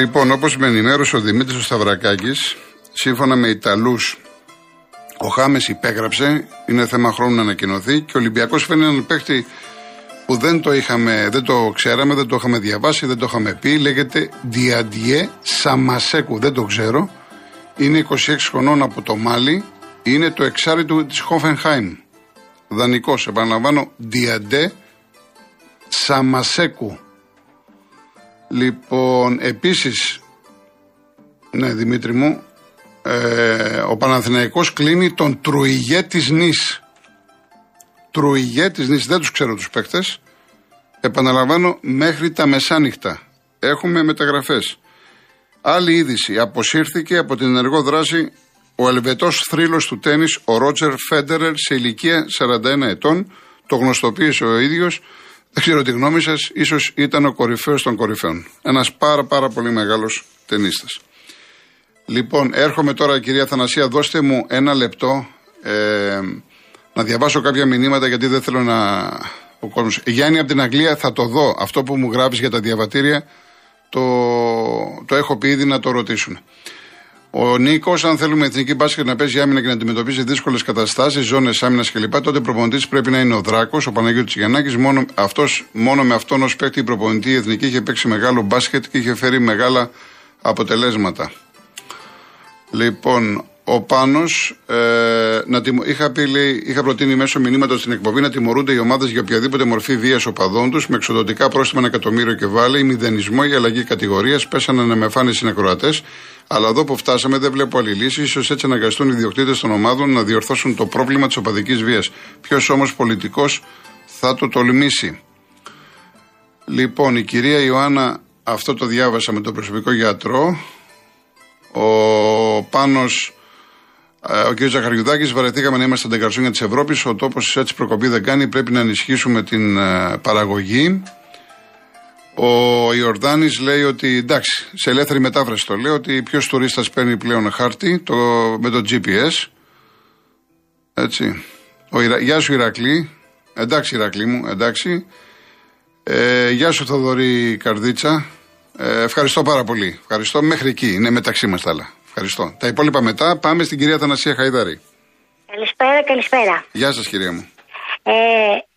Λοιπόν, όπως με ενημέρωσε ο Δημήτρης ο Σταυρακάκης, σύμφωνα με Ιταλούς, ο Χάμες υπέγραψε, είναι θέμα χρόνου να ανακοινωθεί και ο Ολυμπιακός φαίνεται έναν παίχτη που δεν το, είχαμε, δεν το ξέραμε, δεν το είχαμε διαβάσει, δεν το είχαμε πει. Λέγεται Διαντιέ Σαμασέκου, δεν το ξέρω. Είναι 26 χρονών από το Μάλι. Είναι το εξάρι του της Χόφενχάιμ. Δανεικός, επαναλαμβάνω, Διαντέ Σαμασέκου. Λοιπόν, επίσης, ναι Δημήτρη μου, ε, ο Παναθηναϊκός κλείνει τον Τρουιγέ της Νης. Τρουιγέ της Νης, δεν τους ξέρω τους παίκτες. Επαναλαμβάνω, μέχρι τα μεσάνυχτα. Έχουμε μεταγραφές. Άλλη είδηση. Αποσύρθηκε από την ενεργό δράση ο Ελβετός θρύλος του τέννις, ο Ρότζερ Φέντερερ, σε ηλικία 41 ετών. Το γνωστοποίησε ο ίδιος. Δεν ξέρω τη γνώμη σας, ίσως ήταν ο κορυφαίος των κορυφαίων. Ένας πάρα πάρα πολύ μεγάλος ταινίστας. Λοιπόν, έρχομαι τώρα, κυρία Θανασία, δώστε μου ένα λεπτό ε, να διαβάσω κάποια μηνύματα γιατί δεν θέλω να. Ο κόσμος. Γιάννη από την Αγγλία θα το δω. Αυτό που μου γράφεις για τα διαβατήρια το, το έχω πει ήδη να το ρωτήσουν. Ο Νίκος, αν θέλουμε εθνική μπάσκετ να παίζει άμυνα και να αντιμετωπίζει δύσκολες καταστάσεις, ζώνες άμυνας κλπ., τότε προπονητής πρέπει να είναι ο Δράκος, ο Παναγιώτης Γιαννάκης. Μόνο, αυτός, μόνο με αυτόν ως παίκτη η προπονητή η εθνική είχε παίξει μεγάλο μπάσκετ και είχε φέρει μεγάλα αποτελέσματα. Λοιπόν, ο Πάνος, ε, είχα, είχα προτείνει μέσω μηνύματος στην εκπομπή να τιμωρούνται οι ομάδες για οποιαδήποτε μορφή βίας οπαδών τους με εξοδοτικά πρόστιμα ένα εκατομμύριο και βάλε, η μηδενισμό, η αλλαγή κατηγορίας, πέσανε να με φάνε συνακροατές. Αλλά εδώ που φτάσαμε δεν βλέπω άλλη λύση. σω έτσι αναγκαστούν οι ιδιοκτήτες των ομάδων να διορθώσουν το πρόβλημα της οπαδικής βίας. Ποιος όμως πολιτικός θα το τολμήσει. Λοιπόν, η κυρία Ιωάννα, αυτό το διάβασα με τον προσωπικό γιατρό. Ο Πάνος ε, ο κ. Ζαχαριουδάκης, βαρεθήκαμε να είμαστε τα καρσόνια της Ευρώπης. Ο τόπος έτσι προκοπή δεν κάνει. Πρέπει να ενισχύσουμε την ε, παραγωγή. Ο Ιορδάνης λέει ότι εντάξει, σε ελεύθερη μετάφραση το λέω ότι ποιος τουρίστας παίρνει πλέον χάρτη το, με το GPS. Έτσι. Ο, γεια σου Ηρακλή. Εντάξει Ηρακλή μου, εντάξει. Ε, γεια σου Θοδωρή Καρδίτσα. Ε, ευχαριστώ πάρα πολύ. Ευχαριστώ μέχρι εκεί. Είναι μεταξύ μας τα άλλα. Ευχαριστώ. Τα υπόλοιπα μετά. Πάμε στην κυρία Θανασία Χαϊδάρη. Καλησπέρα, καλησπέρα. Γεια σας, κυρία μου. Ε,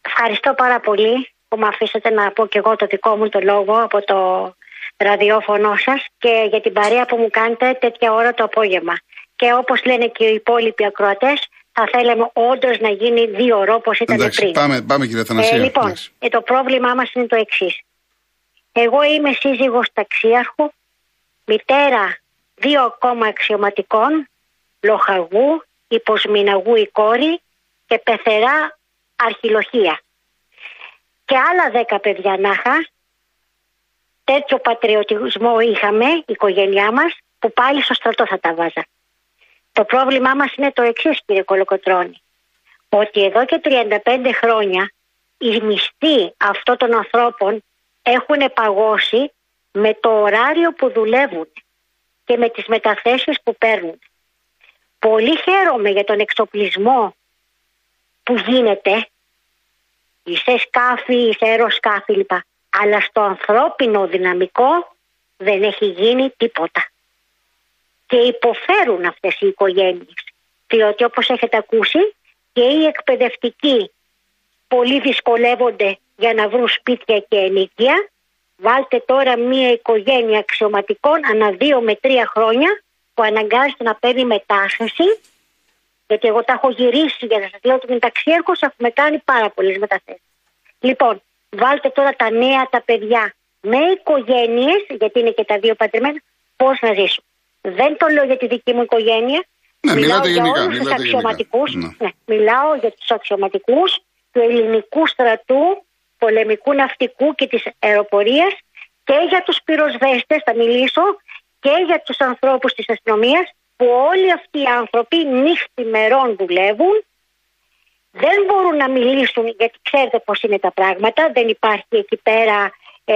ευχαριστώ πάρα πολύ που με αφήσατε να πω και εγώ το δικό μου το λόγο από το ραδιόφωνο σας και για την παρέα που μου κάνετε τέτοια ώρα το απόγευμα. Και όπως λένε και οι υπόλοιποι ακροατές, θα θέλαμε όντως να γίνει δύο ώρο όπως ήταν Εντάξει, πριν. Πάμε, πάμε κύριε Θανασία. Ε, λοιπόν, ε, το πρόβλημά μας είναι το εξής. Εγώ είμαι σύζυγος ταξίαρχου, μητέρα δύο ακόμα αξιωματικών, λοχαγού, υποσμηναγού η κόρη και πεθερά αρχιλοχία. Και άλλα δέκα παιδιά να είχα, τέτοιο πατριωτισμό είχαμε, η οικογένειά μας, που πάλι στο στρατό θα τα βάζα. Το πρόβλημά μας είναι το εξής κύριε Κολοκοτρώνη, ότι εδώ και 35 χρόνια οι μισθοί αυτών των ανθρώπων έχουν παγώσει με το ωράριο που δουλεύουν και με τις μεταθέσεις που παίρνουν. Πολύ χαίρομαι για τον εξοπλισμό που γίνεται σε σκάφη, σε αεροσκάφη λοιπά. Αλλά στο ανθρώπινο δυναμικό δεν έχει γίνει τίποτα. Και υποφέρουν αυτές οι οικογένειες. Διότι όπως έχετε ακούσει και οι εκπαιδευτικοί πολύ δυσκολεύονται για να βρουν σπίτια και ενίκεια Βάλτε τώρα μία οικογένεια αξιωματικών ανά δύο με τρία χρόνια που αναγκάζεται να παίρνει μετάσταση. Γιατί εγώ τα έχω γυρίσει για να σας λέω ότι μεταξύ έχουμε κάνει πάρα πολλές μεταθέσεις. Λοιπόν, βάλτε τώρα τα νέα τα παιδιά με οικογένειες, γιατί είναι και τα δύο πατριμένα, πώς να ζήσουν. Δεν το λέω για τη δική μου οικογένεια. Ναι, μιλάω για όλους τους αξιωματικούς. Ναι. ναι. μιλάω για τους αξιωματικούς του ελληνικού στρατού πολεμικού ναυτικού και της αεροπορίας και για τους πυροσβέστες θα μιλήσω και για τους ανθρώπους της αστυνομίας που όλοι αυτοί οι άνθρωποι νύχτη μερών δουλεύουν δεν μπορούν να μιλήσουν γιατί ξέρετε πώς είναι τα πράγματα δεν υπάρχει εκεί πέρα ε,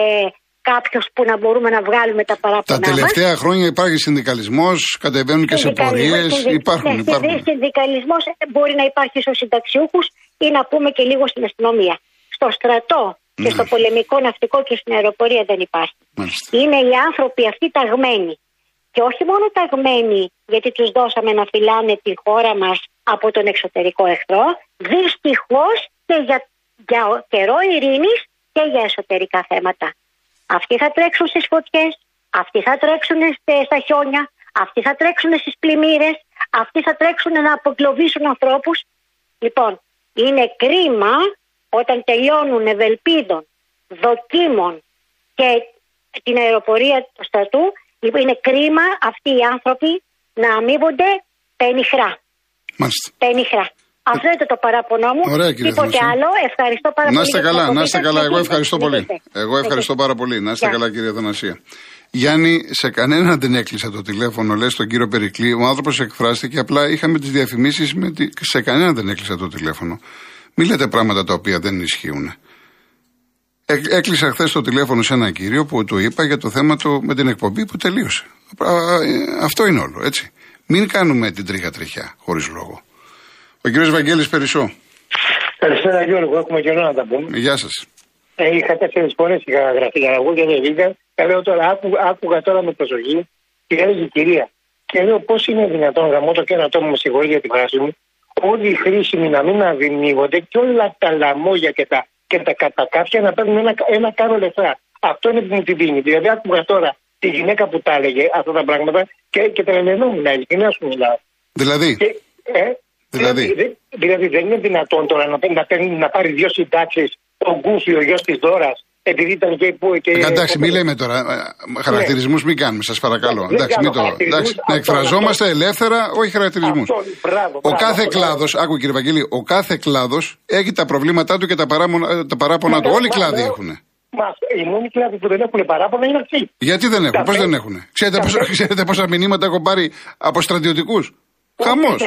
κάποιος που να μπορούμε να βγάλουμε τα παράπονα. Τα τελευταία μας. χρόνια υπάρχει συνδικαλισμός, κατεβαίνουν και σε πορείε. Υπάρχουν, ναι, υπάρχουν. Συνδικαλισμός μπορεί να υπάρχει στους συνταξιούχους ή να πούμε και λίγο στην αστυνομία στο στρατό Και στο πολεμικό ναυτικό και στην αεροπορία δεν υπάρχει. Μάλιστα. Είναι οι άνθρωποι αυτοί ταγμένοι. Και όχι μόνο ταγμένοι γιατί τους δώσαμε να φυλάνε τη χώρα μας από τον εξωτερικό εχθρό, δυστυχώς και για, για καιρό ειρήνης και για εσωτερικά θέματα. Αυτοί θα τρέξουν στις φωτιές, αυτοί θα τρέξουν στα χιόνια, αυτοί θα τρέξουν στις πλημμύρες, αυτοί θα τρέξουν να αποκλωβίσουν ανθρώπους. Λοιπόν, είναι κρίμα όταν τελειώνουν ευελπίδων, δοκίμων και την αεροπορία του στρατού, λοιπόν, είναι κρίμα αυτοί οι άνθρωποι να αμείβονται πενιχρά. Μάλιστα. Πενιχρά. Αυτό είναι το παράπονό μου. Ωραία, κύριε Τίποτε Θανασίου. άλλο. Ευχαριστώ πάρα Να πολύ. είστε για την καλά, εκπομπή να είστε σας καλά. και Εγώ εσείς. ευχαριστώ πολύ. Ευχαριστώ. Εγώ ευχαριστώ πάρα πολύ. Να είστε Γεια. καλά, κύριε Θανασία. Γιάννη, σε κανέναν δεν έκλεισε το τηλέφωνο, λες τον κύριο Περικλή. Ο άνθρωπος εκφράστηκε. Απλά είχαμε τις διαφημίσεις. Με τη... Σε κανέναν δεν έκλεισε το τηλέφωνο. Μην λέτε πράγματα τα οποία δεν ισχύουν. Έ- Έκλεισα χθες το τηλέφωνο σε έναν κύριο που του είπα για το θέμα του με την εκπομπή που τελείωσε. Α, ε, Αυτό είναι όλο, έτσι. Μην κάνουμε την τρίχα τριχιά χωρίς λόγο. Ο κύριος Βαγγέλης Περισσό. Καλησπέρα Γιώργο, έχουμε καιρό να τα πούμε. Γεια σας. Ε, είχα τέσσερις φορές είχα γραφεί για να βγω και δεν βγήκα. Και λέω τώρα, άκου, άκουγα τώρα με προσοχή και έλεγε η κυρία. Και λέω πώς είναι δυνατόν γραμμό το και ένα άτομο με συγχωρεί για τη φράση μου. Όλοι οι χρήσιμοι να μην αδειμνύονται και όλα τα λαμόγια και τα, και τα κατακάφια να παίρνουν ένα, ένα κάρο λεφτά. Αυτό είναι που μου τη δίνει. Δηλαδή, άκουγα τώρα τη γυναίκα που τα έλεγε αυτά τα πράγματα και, και τρελαινόμουν. Ειλικρινά σου μιλάω. Δηλαδή, Και, ε, Δηλαδή; δηλαδή, δηλαδή δεν είναι δυνατόν τώρα να, να, παίρνει, να πάρει δύο συντάξεις ο Γκούφι, ο γιος της Δώρας, επειδή ήταν και που. Και, εντάξει, μην λέμε τώρα. Χαρακτηρισμούς μην κάνουμε, σας παρακαλώ. Ναι, δεν εντάξει, κάνω μην το. χαρακτηρισμούς, Εντάξει, αυτό, να εκφραζόμαστε αυτό. ελεύθερα, όχι χαρακτηρισμούς. Αυτό, μπράβο, Ο μπράβο, κάθε μπράβο. κλάδος, άκου κύριε Βαγγέλη, ο κάθε κλάδος έχει τα προβλήματά του και τα παράπονα, τα παράπονα του. Μα, Όλοι οι μα, κλάδοι μα, έχουν. Μα, οι μόνοι κλάδοι που δεν έχουν παράπονα είναι αυτοί. Γιατί δεν έχουν, Τα πώς πέ- δεν έχουν. Ξέρετε, τα πόσα, πέ- ξέρετε πόσα μηνύματα έχω πάρει από στρατιωτικούς; Χαμός.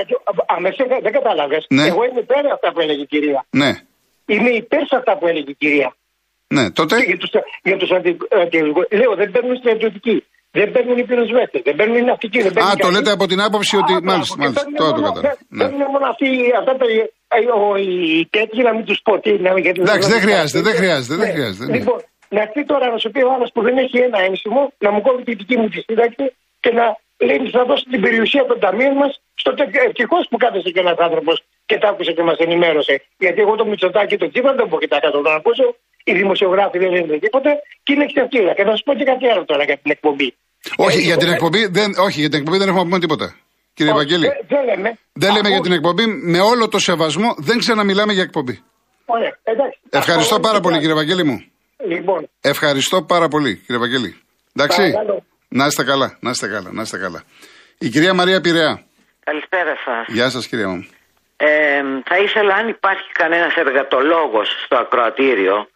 Αμέσω δεν κατάλαβες. Ναι. Εγώ είμαι υπέρ αυτά που έλεγε η κυρία. Ναι, Είμαι υπέρ σε αυτά που έλεγε η κυρία. Ναι, τότε. Και για τους, για τους αντι, αντιεργούς. Λέω, δεν παίρνουν στρατιωτικοί. Δεν παίρνουν οι πυροσβέστες. Δεν παίρνουν οι ναυτικοί. Δεν παίρνουν Α, το κανείς. λέτε από την άποψη ότι. Α, Μάλιστα, μπράβο, μάλιστα. και Τώρα το παίρνουν κατάλαβα. μόνο- Ναι. Παίρνουν μόνο αυτοί, αυτά τα, ε, ο- οι τέτοιοι να μην τους πω τι είναι. γιατί Εντάξει, δεν είναι- χρειάζεται, δεν χρειάζεται, δεν Ναι. χρειάζεται, ναι. Λοιπόν, να έρθει τώρα να σου πει ο άλλος που δεν έχει ένα ένσημο να μου κόβει τη δική μου τη σύνταξη και να λέει ότι θα δώσει την περιουσία των ταμείων μας στο ευτυχώς που κάθεσε και ένας άνθρωπος και τα άκουσε και μας ενημέρωσε. Γιατί εγώ το Μητσοτάκι το Τσίπρα δεν μπορώ και τα κάτω να ακούσω. Οι δημοσιογράφοι δεν λένε τίποτα και είναι ξεφτύλα. Και να σου πω και κάτι άλλο τώρα για την εκπομπή. Όχι, Ε, για την ε, εκπομπή δεν, όχι, για την εκπομπή δεν έχουμε να πούμε τίποτα. Κύριε όχι, Βαγγέλη. Δεν, δεν λέμε. Δεν λέμε Αφού- για την εκπομπή. Με όλο το σεβασμό δεν ξαναμιλάμε για εκπομπή. Ωραία, εντάξει. Ευχαριστώ Αυτό πάρα είναι πολύ το κύριε Βαγγέλη μου. Λοιπόν, Ευχαριστώ πάρα πολύ κύριε Βαγγέλη. Εντάξει. Παρακαλώ. Να είστε καλά, να είστε καλά, να είστε καλά. Η κυρία Μαρία Πειραιά. Καλησπέρα σας. Γεια σας κυρία μου. Ε, θα ήθελα αν υπάρχει κανένας εργατολόγος στο ακροατήριο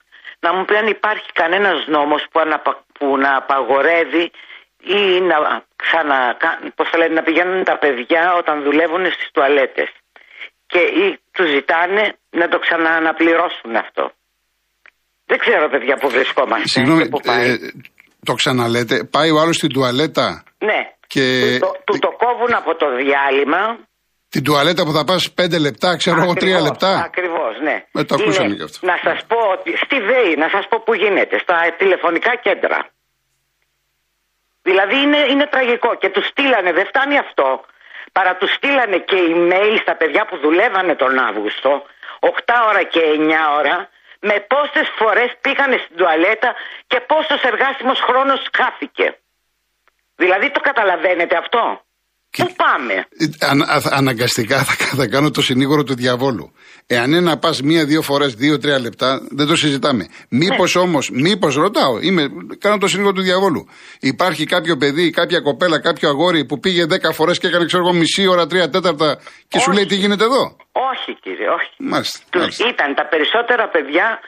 να μου πει αν υπάρχει κανένας νόμος που, αναπα- που να απαγορεύει ή να, ξανα, πώς θα λένε, να πηγαίνουν τα παιδιά όταν δουλεύουν στις τουαλέτες και ή τους ζητάνε να το ξανααναπληρώσουν αυτό. Δεν ξέρω παιδιά που βρισκόμαστε Συγγνώμη, και που πάει. ε, το ξαναλέτε. Πάει ο άλλος στην τουαλέτα ναι, και- του, το, του το κόβουν από το διάλειμμα την τουαλέτα που θα πας πέντε λεπτά, ξέρω εγώ τρία Ακριβώς, λεπτά. Ακριβώς, ναι. Ε, το ακούσαμε Είναι- και αυτό. Να σας πω ότι στη ΔΕΗ, να σας πω που γίνεται, στα τηλεφωνικά κέντρα. Δηλαδή είναι, είναι τραγικό και τους στείλανε, δεν φτάνει αυτό, παρά τους στείλανε και email στα παιδιά που δουλεύανε τον Αύγουστο, 8 ώρα και 9 ώρα, με πόσες φορές πήγανε στην τουαλέτα και πόσος εργάσιμος χρόνος χάθηκε. Δηλαδή το καταλαβαίνετε αυτό; Πού πάμε. Ε, Αν, α- αναγκαστικά θα, θα κάνω το συνήγορο του διαβόλου. Εάν είναι να πας μία-δύο φορές, δύο-τρία λεπτά, δεν το συζητάμε. Μήπως Ναι. όμως, μήπως ρωτάω, είμαι, κάνω το συνήγορο του διαβόλου. Υπάρχει κάποιο παιδί, κάποια κοπέλα, κάποιο αγόρι που πήγε δέκα φορές και έκανε, ξέρω εγώ, μισή ώρα, τρία τέταρτα και σου Όχι. λέει τι γίνεται εδώ; Όχι κύριε, όχι. Μάλιστα. Τους μάλιστα. ήταν τα περισσότερα παιδιά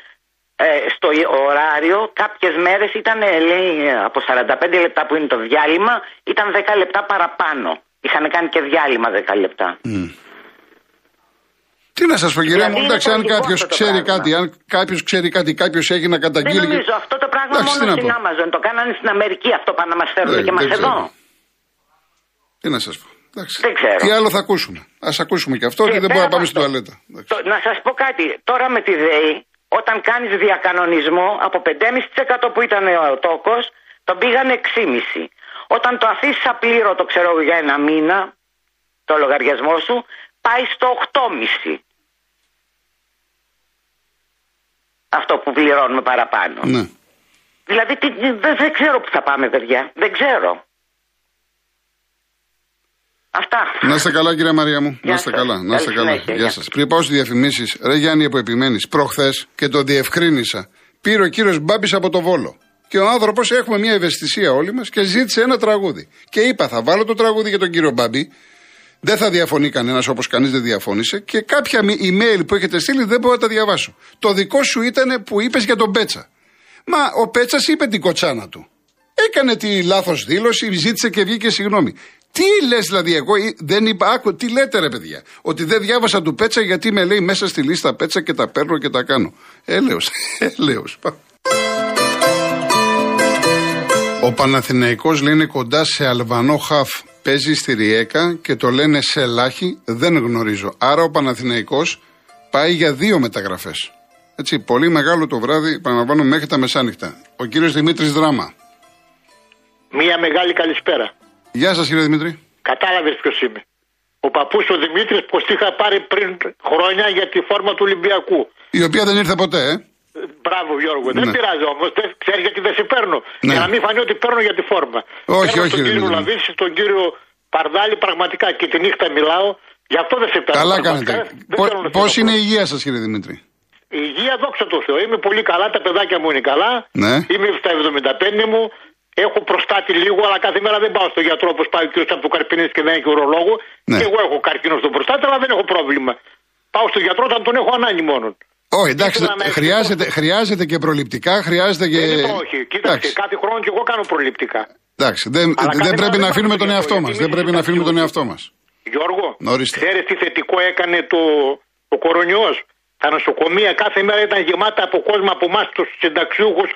ε, στο ωράριο, κάποιες μέρες ήταν ε, λέει από 45 λεπτά που είναι το διάλειμμα, ήταν 10 λεπτά παραπάνω. Είχαν κάνει και διάλειμμα 10 λεπτά. Τι να σας πω, κυρία Δηλαδή μου, είναι εντάξει, αν τραγικό κάποιος αυτό το ξέρει πράγμα. κάτι, αν κάποιος ξέρει κάτι, κάποιος έχει να Δεν καταγγείλει. και- νομίζω αυτό το πράγμα Εντάξει, τι μόνο να στην πω. Amazon. Το κάνανε στην Αμερική αυτό πάνε να μας φέρουν Δεν- και μας δεν ξέρω. εδώ. Τι να σας πω. Εντάξει. Δεν ξέρω. Τι άλλο θα ακούσουμε. Α ακούσουμε και αυτό Και ότι δεν πέρα μπορούμε να πάμε από στην αυτό, τουαλέτα. Εντάξει. το- να σας πω κάτι. Τώρα με τη ΔΕΗ Όταν κάνεις διακανονισμό από 5,5% που ήταν ο τόκος, τον πήγαν 6,5%. Όταν το αφήσεις απλήρωτο, ξέρω εγώ, για ένα μήνα, το λογαριασμό σου, πάει στο 8,5%. Αυτό που πληρώνουμε παραπάνω. Ναι. Δηλαδή τι- δεν, δεν ξέρω που θα πάμε, παιδιά. Δεν ξέρω. Αυτά. Να είστε καλά, κύριε Μαρία μου. Γεια Να είστε σας. καλά. Να είστε Καλή καλά. συνέχεια. Γεια Γεια. σας. Πριν πάω στις διαφημίσεις, ρε Γιάννη που επιμένεις, προχθές και το διευκρίνησα. Πήρε ο κύριος Μπάμπης από το Βόλο. Και ο άνθρωπος έχουμε μια ευαισθησία όλοι μας και ζήτησε ένα τραγούδι. Και είπα, θα βάλω το τραγούδι για τον κύριο Μπάμπη. Δεν θα διαφωνεί κανένας όπως κανείς δεν διαφώνησε. Και κάποια μη- email που έχετε στείλει δεν μπορώ να τα διαβάσω. Το δικό σου ήταν που είπες για τον Πέτσα. Μα ο Πέτσας είπε την κοτσάνα του. Έκανε τη λάθος δήλωση, ζήτησε και βγήκε συγγνώμη. Τι λες, δηλαδή, εγώ ή- δεν είπα, άκου, τι λέτε ρε παιδιά. Ότι δεν διάβασα του Πέτσα γιατί με λέει μέσα στη λίστα Πέτσα και τα παίρνω και τα κάνω. Έλεος, έλεος. Ο Παναθηναϊκός λένε κοντά σε Αλβανό χαφ. Παίζει στη Ριέκα και το λένε σε λάχη, δεν γνωρίζω. Άρα ο Παναθηναϊκός πάει για δύο μεταγραφές. Έτσι, πολύ μεγάλο το βράδυ, παραλαμβάνω μέχρι τα μεσάνυχτα. Ο κύριος Δημήτρης Δράμα. Μία μεγάλη καλησπέρα. Γεια σας κύριε Δημήτρη. Κατάλαβες ποιος είμαι. Ο παππούς ο Δημήτρης που είχα πάρει πριν χρόνια για τη φόρμα του Ολυμπιακού. Η οποία δεν ήρθε ποτέ, ε. Ε, Μπράβο Γιώργο. Ναι. Δεν πειράζει όμως. Ξέρεις γιατί δεν σε παίρνω. Ναι. Για να μην φανεί ότι παίρνω για τη φόρμα. Όχι, Παίρνω όχι, Τον ρε κύριο Δημήτρη. Λαβίση, τον κύριο Παρδάλη πραγματικά και τη νύχτα μιλάω. Γι' αυτό δεν σε παίρνω. Καλά πραγματικά. κάνετε. Δεν θέλω να σε Πώς ενοχλώ. είναι η υγεία σας κύριε Δημήτρη; Η υγεία, δόξα τω Θεώ. Είμαι πολύ καλά, τα παιδάκια μου είναι καλά. Ναι. Είμαι στα 75 μου. Έχω προστάτη λίγο, αλλά κάθε μέρα δεν πάω στο γιατρό όπως πάει ο κ. από το Καρπινίδη και δεν έχει ουρολόγο. Ναι. Και εγώ έχω καρκίνο στον προστάτη, αλλά δεν έχω πρόβλημα. Πάω στο γιατρό όταν τον έχω ανάγκη μόνο. Όχι, εντάξει, Ήθελα να χρειάζεται, χρειάζεται και προληπτικά, χρειάζεται και. Δεν είπα όχι. Κοίταξε, Εντάξει, κάθε χρόνο και εγώ κάνω προληπτικά. εντάξει, δεν, Αλλά δεν κάθε πρέπει μέρα να δεν αφήνουμε πάω τον στο εαυτό γιατρό, μας. γιατί Δεν μην πρέπει να αφήνουμε τον συζητάτε εαυτό μας. Γιώργο, Ορίστε. ξέρεις τι θετικό έκανε το, ο κορονοϊό. Τα νοσοκομεία κάθε μέρα ήταν γεμάτα από κόσμο από εμάς τους συνταξιούχους.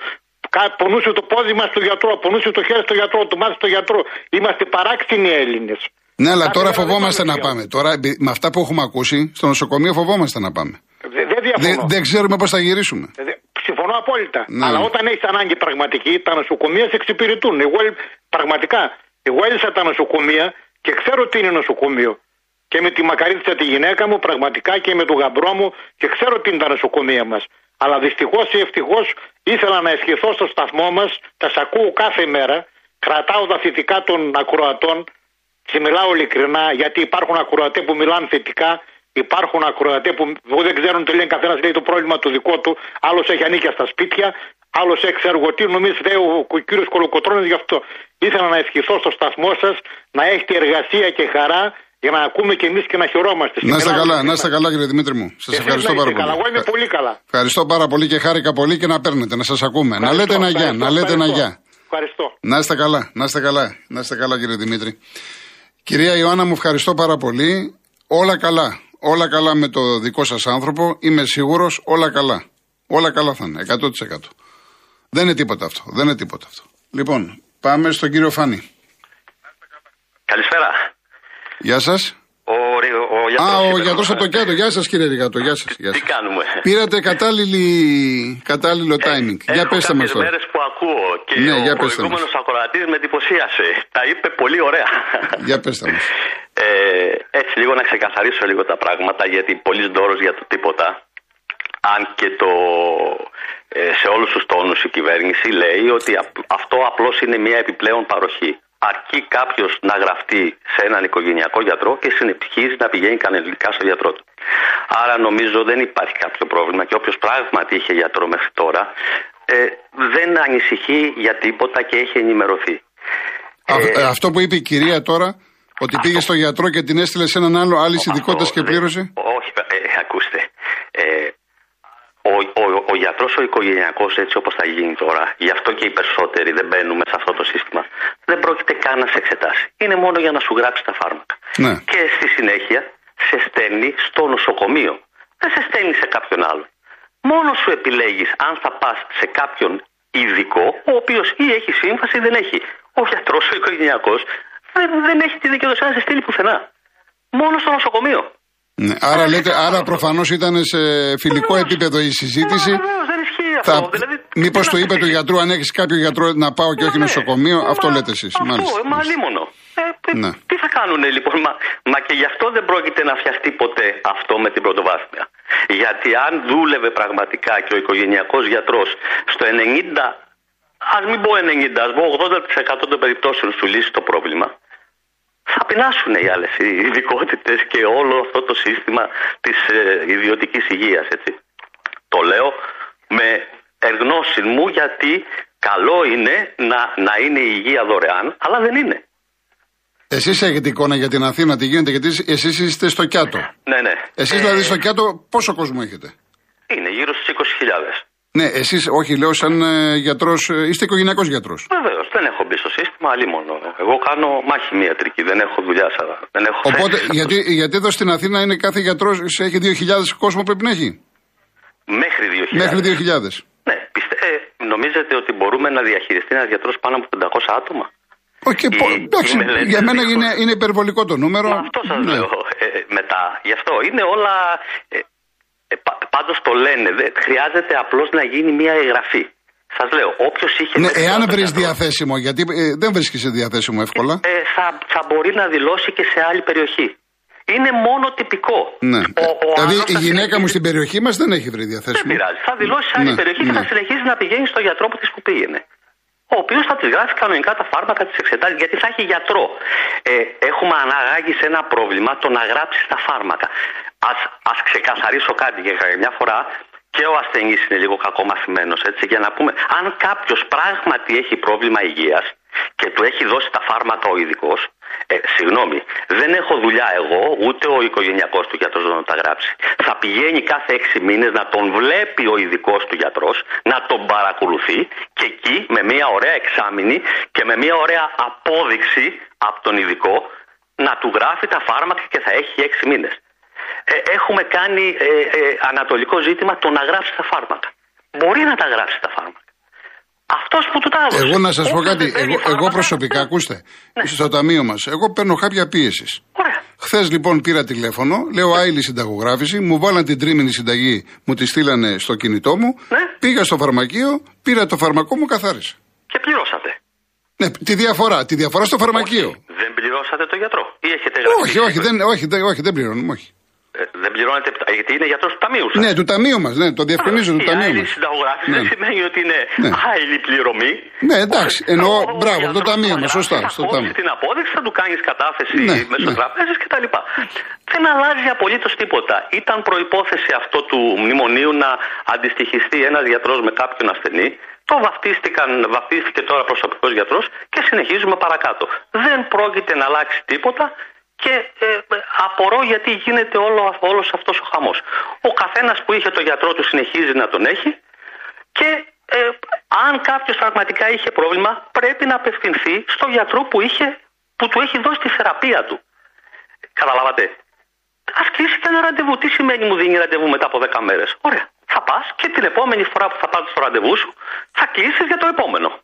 Πονούσε το πόδι μας στο γιατρό, πονούσε το χέρι στο γιατρό, το μάτι στο γιατρό. Είμαστε παράξενοι Έλληνες. Ναι, αλλά Κάθε τώρα μέρα δεν φοβόμαστε πάμε να στο πάμε. Τώρα, επει- με αυτά που έχουμε ακούσει, στο νοσοκομείο φοβόμαστε να πάμε. Δεν δεν διαφωνώ. Δεν, δεν ξέρουμε πώς θα γυρίσουμε. Ε, δε- Συμφωνώ απόλυτα. Ναι. Αλλά όταν έχεις ανάγκη πραγματική, τα νοσοκομεία σε εξυπηρετούν. Εγώ ε, πραγματικά, εγώ έλυσα τα νοσοκομεία και ξέρω τι είναι νοσοκομείο. Και με τη μακαρίτησα τη γυναίκα μου, πραγματικά και με τον γαμπρό μου και ξέρω τι είναι τα νοσοκομεία μας. Αλλά δυστυχώς ή ευτυχώς ήθελα να ευχηθώ στο σταθμό μας, τα σ' ακούω κάθε μέρα, κρατάω τα θετικά των ακροατών, σε μιλάω ειλικρινά, γιατί υπάρχουν ακροατές που μιλάνε θετικά, υπάρχουν ακροατές που που δεν ξέρουν τι λένε, καθένας λέει το πρόβλημα του δικό του, άλλος έχει ανήκεια στα σπίτια, άλλος έχει ξεργοτή, νομίζεις φταίει ο, ο κύριος Κολοκοτρόνη γι' αυτό. Ήθελα να ευχηθώ στο σταθμό σας να έχετε εργασία και χαρά για να ακούμε κι εμείς και να χαιρόμαστε. Να είστε Μιλάω καλά, ειλικρινά. να είστε καλά κύριε Δημήτρη μου. Σας Εσείς ευχαριστώ να πάρα είστε καλά. Εγώ πολύ. είμαι πολύ καλά. Ευχαριστώ πάρα πολύ και χάρηκα πολύ και να παίρνετε, να σας ακούμε. να λέτε ένα γεια, Ευχαριστώ, να λέτε ένα ευχαριστώ. γεια. Ευχαριστώ. Να είστε καλά, να είστε καλά, να είστε καλά κύριε Δημήτρη. Κυρία Ιωάννα μου ευχαριστώ πάρα πολύ. Όλα καλά, όλα καλά με το δικό σας άνθρωπο. Είμαι σίγουρος όλα καλά. Όλα καλά θα είναι, 100%. Δεν είναι τίποτα αυτό, δεν είναι τίποτα αυτό. Λοιπόν, πάμε στον κύριο Φάνη. Καλησπέρα. Γεια σας. Ο, Ρι- ο γιατρός Α, ο είπε, γιατρός από το κέντρο. Γεια σας κύριε Ριγάτο, γεια σας. Γεια Τι σας. κάνουμε; Πήρατε κατάλληλη, κατάλληλο timing. για Έχω πέστε μας κάποιες τώρα. μέρες που ακούω και Ναι, ο για πέστε προηγούμενος ακροατής με εντυπωσίασε. Τα είπε πολύ ωραία. Για πέστε μας. Ε, έτσι λίγο να ξεκαθαρίσω λίγο τα πράγματα γιατί πολύς ντόρος για το τίποτα. Αν και το, ε, σε όλους τους τόνους η κυβέρνηση λέει ότι απ- αυτό απλώς είναι μια επιπλέον παροχή. Αρκεί κάποιος να γραφτεί σε έναν οικογενειακό γιατρό και συνεχίζει να πηγαίνει κανονικά στο γιατρό του. Άρα νομίζω δεν υπάρχει κάποιο πρόβλημα και όποιος πράγματι είχε γιατρό μέχρι τώρα ε, δεν ανησυχεί για τίποτα και έχει ενημερωθεί. Α- ε, αυτό που είπε η κυρία τώρα, ότι πήγες στο γιατρό και την έστειλες σε έναν άλλο άλλη ειδικότητας Αυτό και δεν- πλήρωσε; Όχι, ε, ακούστε. Ε, ο, ο, ο γιατρός ο οικογενειακός, έτσι όπως θα γίνει τώρα, γι' αυτό και οι περισσότεροι δεν μπαίνουμε σε αυτό το σύστημα, δεν πρόκειται καν να σε εξετάσει. Είναι μόνο για να σου γράψει τα φάρμακα. Ναι. Και στη συνέχεια σε στέλνει στο νοσοκομείο. Δεν σε στέλνει σε κάποιον άλλο. Μόνο σου επιλέγεις αν θα πας σε κάποιον ειδικό, ο οποίος ή έχει σύμβαση ή δεν έχει. Ο γιατρός ο οικογενειακός δεν, δεν έχει τη δικαιοδοσία να σε στείλει πουθενά. Μόνο στο νοσοκομείο. Ναι. Άρα, λέτε, άρα προφανώς ήταν σε φιλικό επίπεδο η συζήτηση. Βεβαίως, δεν ισχύει αυτό. Θα... Δηλαδή, Μήπως τι το να είπε του συνεχίσει. γιατρού, αν έχεις κάποιο γιατρό να πάω και όχι Ναι. νοσοκομείο, αυτό Μα, λέτε εσείς. Αυτό, Μάλιστα. μα λίμωνο. Ε, ε, Ναι. Τι θα κάνουν λοιπόν, μα, μα και γι' αυτό δεν πρόκειται να φτιαχτεί ποτέ αυτό με την πρωτοβάθμια. Γιατί αν δούλευε πραγματικά και ο οικογενειακός γιατρός στο 90, ας μην πω 90, ας πω 80% των περιπτώσεων σου λύσει το πρόβλημα, θα πεινάσουν οι άλλες ειδικότητες και όλο αυτό το σύστημα της ε, ιδιωτικής υγείας, έτσι. Το λέω με εγνώση μου γιατί καλό είναι να, να είναι η υγεία δωρεάν, αλλά δεν είναι. Εσείς έχετε εικόνα για την Αθήνα, τι γίνεται, γιατί εσείς είστε στο Κιάτο. Ναι, ναι. Εσείς Ε, δηλαδή στο Κιάτο πόσο κόσμο έχετε; Είναι γύρω στις 20.000. Ναι, εσείς, όχι, λέω σαν ε, γιατρός, είστε οικογενειακός γιατρός. Βεβαίως, δεν έχω μπει στο σύστημα, αλλή μόνο. Εγώ κάνω μάχη μια ιατρική, δεν έχω δουλειά σαν. Δεν έχω Οπότε, θέση. γιατί, γιατί εδώ στην Αθήνα είναι κάθε γιατρός, έχει 2.000 κόσμο πρέπει να έχει; Μέχρι 2.000. Μέχρι 2.000. Ναι, πιστε... ε, νομίζετε ότι μπορούμε να διαχειριστεί ένας γιατρός πάνω από 500 άτομα; Όχι, Η- πο- εντάξει, οι μελέτες για μένα δείχνουν- είναι, είναι υπερβολικό το νούμερο. Μα αυτό σας Ναι. λέω ε, ε, μετά. Γι' αυτό είναι όλα. Ε, ε, πα- πάντως το λένε. Δεν, χρειάζεται απλώς να γίνει μια εγγραφή. Σας λέω, όποιος είχε. Ναι, μέχρι εάν τώρα βρεις γιατρό, διαθέσιμο, γιατί ε, δεν βρίσκεις διαθέσιμο εύκολα. Ε, θα, θα μπορεί να δηλώσει και σε άλλη περιοχή. Είναι μόνο τυπικό. Ναι. Ο, ο δηλαδή άλλος η θα γυναίκα μου συνεχίζει- στην περιοχή μας δεν έχει βρει Δεν διαθέσιμο. πειράζει. Θα δηλώσει σε άλλη Ναι, περιοχή και ναι. θα συνεχίζει να πηγαίνει στο γιατρό που τη που πήγαινε. Ο οποίος θα της γράφει κανονικά τα φάρμακα, τις εξετάζει, γιατί θα έχει γιατρό. Ε, έχουμε αναγάγει σε ένα πρόβλημα το να γράψει τα φάρμακα. Α ας ξεκαθαρίσω κάτι για μια φορά και ο ασθενής είναι λίγο κακομαθημένος, έτσι, για να πούμε, αν κάποιος πράγματι έχει πρόβλημα υγείας και του έχει δώσει τα φάρμακα ο ειδικός, ε, συγγνώμη, δεν έχω δουλειά εγώ, ούτε ο οικογενειακός του γιατρός να τα γράψει. Θα πηγαίνει κάθε έξι μήνες να τον βλέπει ο ειδικός του γιατρός, να τον παρακολουθεί και εκεί με μια ωραία εξάμηνη και με μια ωραία απόδειξη από τον ειδικό να του γράφει τα φάρμακα και θα έχει έξι μήνες. Ε, έχουμε κάνει ε, ε, ανατολικό ζήτημα το να γράψει τα φάρμακα. Μπορεί να τα γράψει τα φάρμακα. Αυτός που του τα έδωσε. Εγώ να σας πω Όποιος κάτι. δεν παίρνει Εγώ, εγώ φάρμακα, προσωπικά, ναι. ακούστε, Ναι. στο ταμείο μας, εγώ παίρνω κάποια πίεσης. Ωραία. Χθες λοιπόν πήρα τηλέφωνο, λέω άειλη συνταγογράφηση, μου βάλαν την τρίμηνη συνταγή, μου τη στείλανε στο κινητό μου, Ναι. πήγα στο φαρμακείο, πήρα το φαρμακό μου, καθάρισε. Και πληρώσατε. Ναι, τη διαφορά, τη διαφορά στο φαρμακείο. Όχι, δεν πληρώσατε το γιατρό. Ή έχετε Όχι, όχι, δεν, όχι, δεν, όχι, δεν πληρώνουμε, όχι. Ε, δεν πληρώνετε, γιατί είναι γιατρό του ταμείους σας. Ναι, του ταμείου μας, ναι, το διευκρινίζω του Η ταμείου άειλη μας. συνταγογράφηση Ναι. δεν σημαίνει ότι είναι Ναι. άειλη πληρωμή. Ναι, εντάξει, εννοώ, Ο μπράβο, γιατρός το ταμείο θα μας, γράψει, σωστά, Θα στο κόψει ταμείο. την απόδειξη, θα του κάνεις κατάθεση Ναι, μέσω ναι. τραπέζη κτλ. Δεν αλλάζει απολύτως τίποτα. Ήταν προπόθεση αυτό του μνημονίου να αντιστοιχιστεί ένας γιατρός με κάποιον ασθενή. Το βαφτίστηκαν, βαφτίστηκε τώρα προσωπικός γιατρός και συνεχίζουμε παρακάτω. Δεν πρόκειται να αλλάξει τίποτα και ε, απορώ γιατί γίνεται όλο, όλος αυτός ο χαμός. Ο καθένας που είχε το γιατρό του συνεχίζει να τον έχει και ε, αν κάποιος πραγματικά είχε πρόβλημα πρέπει να απευθυνθεί στο γιατρό που, είχε, που του έχει δώσει τη θεραπεία του. Καταλάβατε. Α κλείσει και ένα ραντεβού. Τι σημαίνει μου δίνει ραντεβού μετά από 10 μέρες. Ωραία. Θα πας και την επόμενη φορά που θα πάτε στο ραντεβού σου θα κλείσεις για το επόμενο.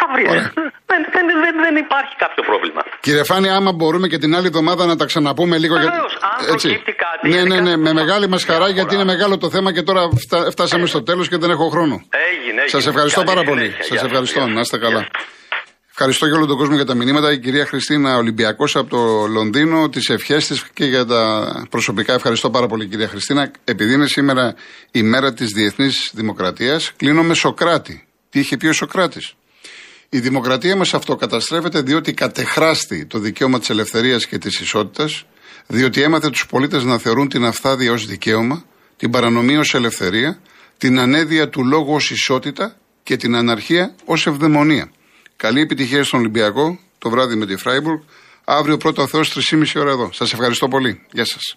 Ε, Θα βρει. Ωραία. Δεν, δεν, δεν, δεν υπάρχει κάποιο πρόβλημα. Κύριε Φάνη, άμα μπορούμε και την άλλη εβδομάδα να τα ξαναπούμε λίγο. Βεβαίως, αν προκύπτει κάτι, Ναι, γιατί ναι, ναι, κάτι με που μεγάλη θα- μας χαρά διαφορά. γιατί είναι μεγάλο το θέμα και τώρα φτα- φτάσαμε στο τέλος και δεν έχω χρόνο. Έγινε, έγινε. Σα ευχαριστώ Καλή πάρα πολύ. συνέχεια. Γεια Σας σας, ευχαριστώ. γεια Να είστε σας. καλά. Γεια σας. Ευχαριστώ για όλο τον κόσμο για τα μηνύματα. Η κυρία Χριστίνα Ολυμπιακός από το Λονδίνο, τις ευχές της και για τα προσωπικά. Ευχαριστώ πάρα πολύ, κυρία Χριστίνα. Επειδή είναι σήμερα η μέρα της Διεθνής Δημοκρατίας, κλείνω με Σοκράτη. Τι είχε πει ο Σοκράτης; Η δημοκρατία μας αυτοκαταστρέφεται διότι κατεχράστη το δικαίωμα της ελευθερίας και της ισότητας, διότι έμαθε τους πολίτες να θεωρούν την αυθάδεια ως δικαίωμα, την παρανομία ως ελευθερία, την ανέδεια του λόγου ως ισότητα και την αναρχία ως ευδαιμονία. Καλή επιτυχία στον Ολυμπιακό το βράδυ με τη Φράιμπουργκ. Αύριο πρώτο Θεός 3,5 ώρα εδώ. Σας ευχαριστώ πολύ. Γεια σας.